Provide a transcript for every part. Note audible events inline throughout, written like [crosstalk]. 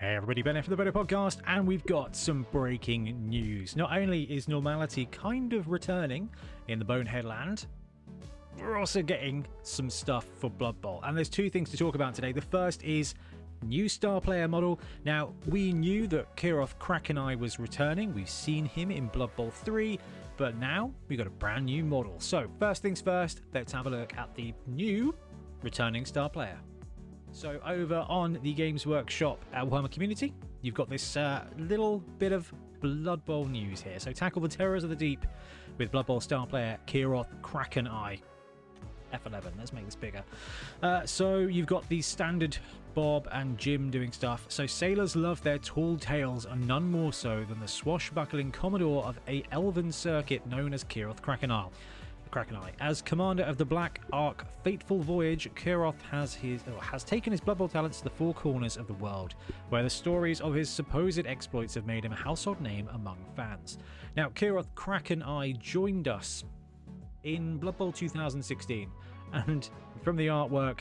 Hey everybody, Ben here for the Bonehead Podcast, and we've got some breaking news. Not only is normality kind of returning in the Bonehead land, we're also getting some stuff for Blood Bowl. And there's two things to talk about today. The first is new star player model. Now, we knew that Kiroth Krakeneye was returning. We've seen him in Blood Bowl 3, but now we've got a brand new model. So, first things first, let's have a look at the new returning star player. So over on the Games Workshop at Warhammer Community, you've got this uh, little bit of Blood Bowl news here. So tackle the terrors of the deep with Blood Bowl star player Kiroth Krakeneye. F11. Let's make this bigger. Uh, so you've got the standard Bob and Jim doing stuff. So sailors love their tall tales, and none more so than the swashbuckling commodore of a elven circuit known as Kiroth Krakeneye. Krakeneye. As commander of the Black Ark Fateful Voyage, Kiroth has his has taken his Blood Bowl talents to the four corners of the world, where the stories of his supposed exploits have made him a household name among fans. Now, Kiroth Krakeneye joined us in Blood Bowl 2016, and from the artwork,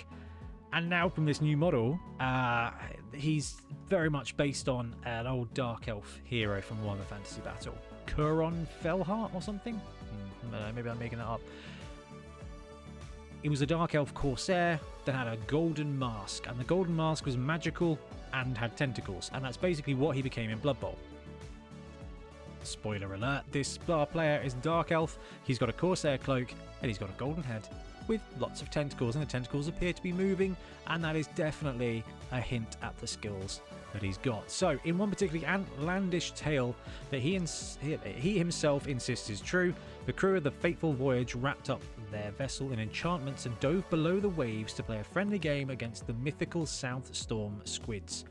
and now from this new model, uh, he's very much based on an old Dark Elf hero from Warhammer Fantasy Battle, Kuron Felheart or something. Uh, maybe I'm making that up. It was a Dark Elf Corsair that had a golden mask, and the golden mask was magical and had tentacles, and that's basically what he became in Blood Bowl. Spoiler alert, this star player is Dark Elf, he's got a Corsair cloak, and he's got a golden head with lots of tentacles, and the tentacles appear to be moving, and that is definitely a hint at the skills that he's got. So, in one particularly outlandish tale that he, ins- he himself insists is true, the crew of the fateful voyage wrapped up their vessel in enchantments and dove below the waves to play a friendly game against the mythical South Storm squids.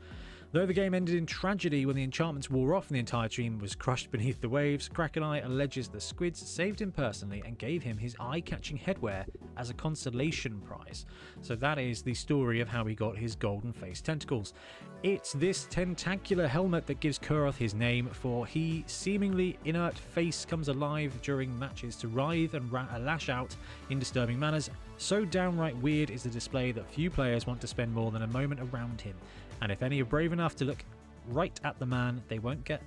Though the game ended in tragedy when the enchantments wore off and the entire team was crushed beneath the waves, Krakeneye alleges the squids saved him personally and gave him his eye catching headwear as a consolation prize. So that is the story of how he got his golden faced tentacles. It's this tentacular helmet that gives Kiroth his name, for he seemingly inert face comes alive during matches to writhe and ra- lash out in disturbing manners. So downright weird is the display that few players want to spend more than a moment around him. And if any are brave enough to look right at the man, they won't get.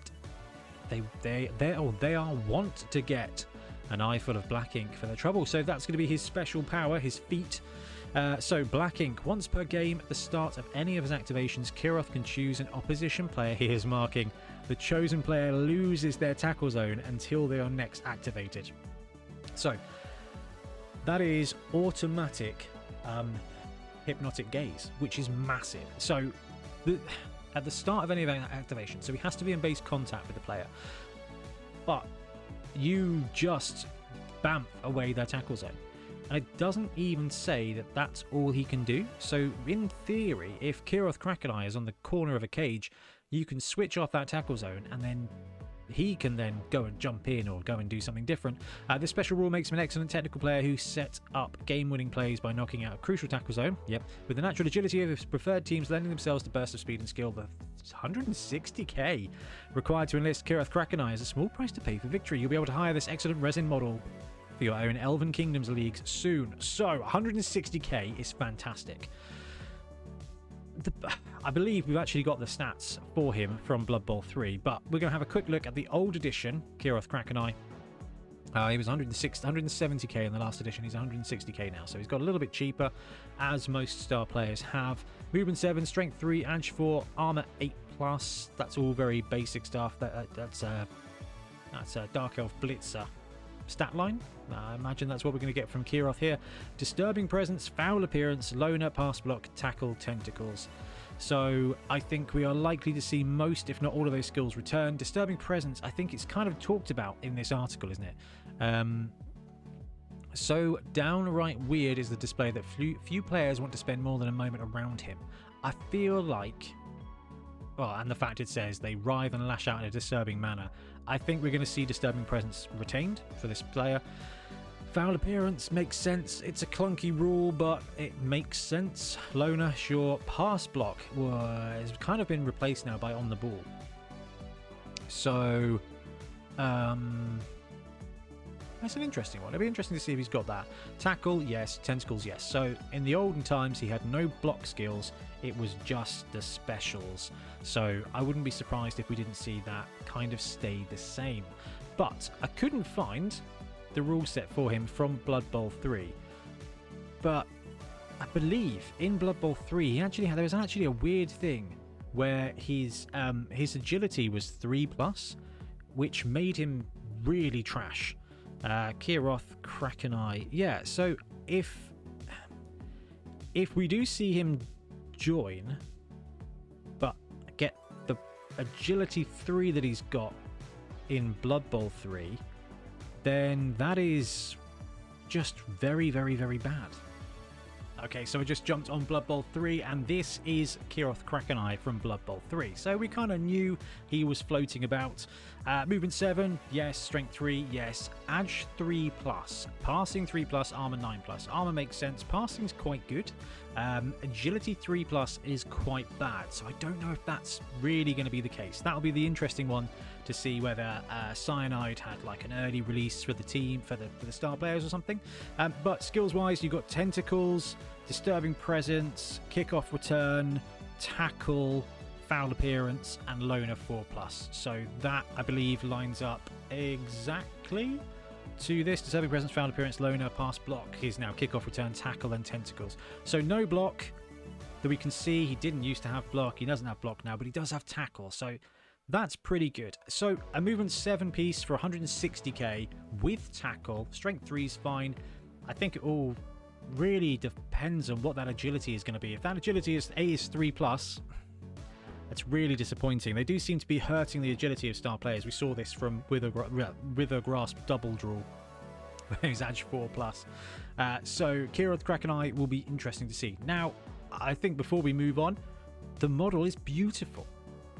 They they they oh they are want to get an eye full of black ink for their trouble. So that's going to be his special power, his feat. Uh, so, Black Ink. Once per game at the start of any of his activations, Kiroth can choose an opposition player he is marking. The chosen player loses their tackle zone until they are next activated. So, that is automatic um, hypnotic gaze, which is massive. So, the, at the start of any of activation, so he has to be in base contact with the player. But you just bamf away their tackle zone. And it doesn't even say that that's all he can do. So, in theory, if Kiroth Krakeneye is on the corner of a cage, you can switch off that tackle zone and then he can then go and jump in or go and do something different. Uh, this special rule makes him an excellent technical player who sets up game winning plays by knocking out a crucial tackle zone. Yep. With the natural agility of his preferred teams lending themselves to bursts of speed and skill, the 160k required to enlist Kiroth Krakeneye is a small price to pay for victory. You'll be able to hire this excellent resin model for your own Elven Kingdoms leagues soon. So, 160k is fantastic the, I believe we've actually got the stats for him from Blood Bowl 3, but we're going to have a quick look at the old edition, Kiroth Krakeneye. Uh, he was 160, 170k in the last edition. He's 160k now, so he's got a little bit cheaper, as most star players have. Movement 7, Strength 3, Edge 4, Armor 8 plus. That's all very basic stuff. That, uh, that's uh, that's a Dark Elf Blitzer stat line. I imagine that's what we're going to get from Kiroth here. Disturbing presence, foul appearance, loner, pass block, tackle, tentacles. So I think we are likely to see most, if not all, of those skills return. Disturbing presence, I think it's kind of talked about in this article, isn't it? Um, so downright weird is the display that few, few players want to spend more than a moment around him. I feel like well, and the fact it says they writhe and lash out in a disturbing manner. I think we're going to see disturbing presence retained for this player. Foul appearance makes sense. It's a clunky rule, but it makes sense. Loner, sure. Pass block has kind of been replaced now by on the ball. So, um, That's an interesting one. It'd be interesting to see if he's got that. Tackle, yes. Tentacles, yes. So in the olden times, he had no block skills. It was just the specials. So I wouldn't be surprised if we didn't see that kind of stay the same. But I couldn't find the rule set for him from Blood Bowl 3. But I believe in Blood Bowl 3, he actually had, there was actually a weird thing where his um, his agility was 3 plus, which made him really trash. Uh, Kiroth, Krakeneye. Yeah, so if if we do see him join, but get the agility 3 that he's got in Blood Bowl 3, then that is just very, very, very bad. Okay, so we just jumped on Blood Bowl 3, and this is Kiroth Krakeneye from Blood Bowl 3. So we kind of knew he was floating about. Uh, movement 7, yes. Strength 3, yes. Edge 3 plus. Passing 3 plus, armor 9 plus. Armor makes sense. Passing's quite good. Um, agility 3 plus is quite bad, so I don't know if that's really going to be the case. That'll be the interesting one to see whether uh, Cyanide had like an early release for the team, for the, for the star players or something. Um, but skills wise, you've got Tentacles, Disturbing Presence, Kickoff Return, Tackle, Foul Appearance, and Loner 4 Plus. So that, I believe, lines up exactly to this Disturbing Presence, Foul Appearance, Loner, Pass Block. He's now Kickoff Return, Tackle, and Tentacles. So no block that we can see. He didn't used to have block. He doesn't have block now, but he does have tackle. So that's pretty good. So a movement 7 piece for 160k with tackle. Strength 3 is fine. I think it all really depends on what that agility is going to be. If that agility is A is 3 plus, that's really disappointing. They do seem to be hurting the agility of star players. We saw this from Wither, Withergrasp Doubledrool. [laughs] He's Edge 4 plus. Uh, so Kiroth I will be interesting to see. Now, I think before we move on, the model is beautiful.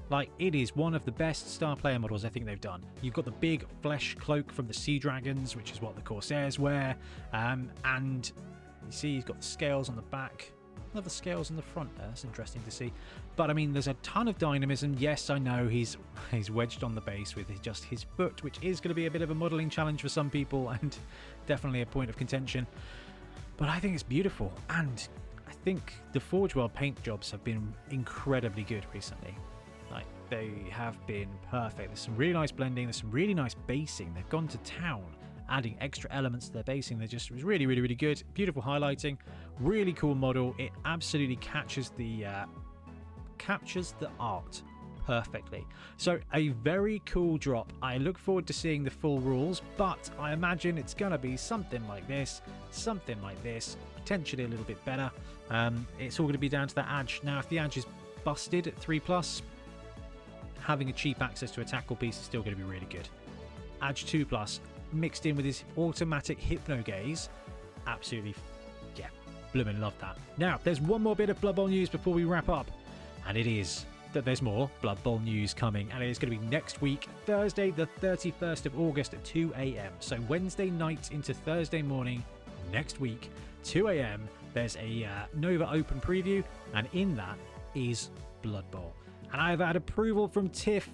Like, it is one of the best star player models I think they've done. You've got the big flesh cloak from the Sea Dragons, which is what the Corsairs wear, um, and you see he's got the scales on the back. Love the scales on the front there. That's interesting to see. But I mean, there's a ton of dynamism. Yes, I know he's [laughs] he's wedged on the base with just his foot, which is going to be a bit of a modelling challenge for some people [laughs] and definitely a point of contention. But I think it's beautiful, and I think the Forge World paint jobs have been incredibly good recently. Like they have been perfect. There's some really nice blending. There's some really nice basing. They've gone to town, adding extra elements to their basing. They're just really, really, really good. Beautiful highlighting. Really cool model. It absolutely catches the uh, captures the art perfectly. So, a very cool drop. I look forward to seeing the full rules, but I imagine it's to be something like this, something like this, potentially a little bit better. Um, it's all to be down to the edge. Now, if the edge is busted at 3 plus, having a cheap access to a tackle piece is still going to be really good. Edge 2 Plus mixed in with his automatic hypno gaze, absolutely, yeah, blooming love that. Now, there's one more bit of Blood Bowl news before we wrap up, and it is that there's more Blood Bowl news coming, and it is going to be next week, Thursday, the 31st of August at 2 a.m. So Wednesday night into Thursday morning next week, 2 a.m. There's a uh, Nova Open preview, and in that is Blood Bowl and I've had approval from TIFF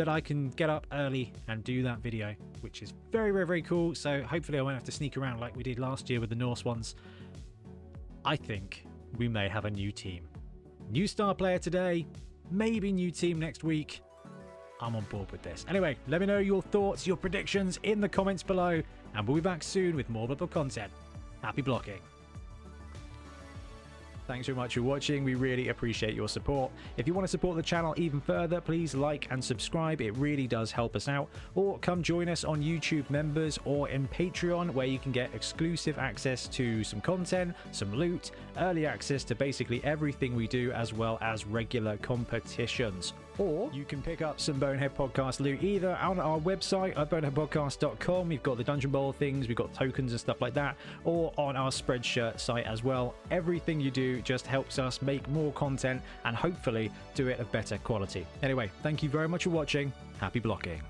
that I can get up early and do that video, which is very, very, very cool. So hopefully I won't have to sneak around like we did last year with the Norse ones. I think we may have a new team. New star player today, maybe new team next week. I'm on board with this. Anyway, let me know your thoughts, your predictions in the comments below, and we'll be back soon with more Blood content. Happy blocking. Thanks very much for watching. We really appreciate your support. If you want to support the channel even further, please like and subscribe. It really does help us out. Or come join us on YouTube members or in Patreon, where you can get exclusive access to some content, some loot, early access to basically everything we do, as well as regular competitions. Or you can pick up some Bonehead Podcast loot either on our website at boneheadpodcast.com. We've got the Dungeon Bowl things, we've got tokens and stuff like that, or on our Spreadshirt site as well. Everything you do just helps us make more content and hopefully do it of better quality. Anyway, thank you very much for watching. Happy blocking.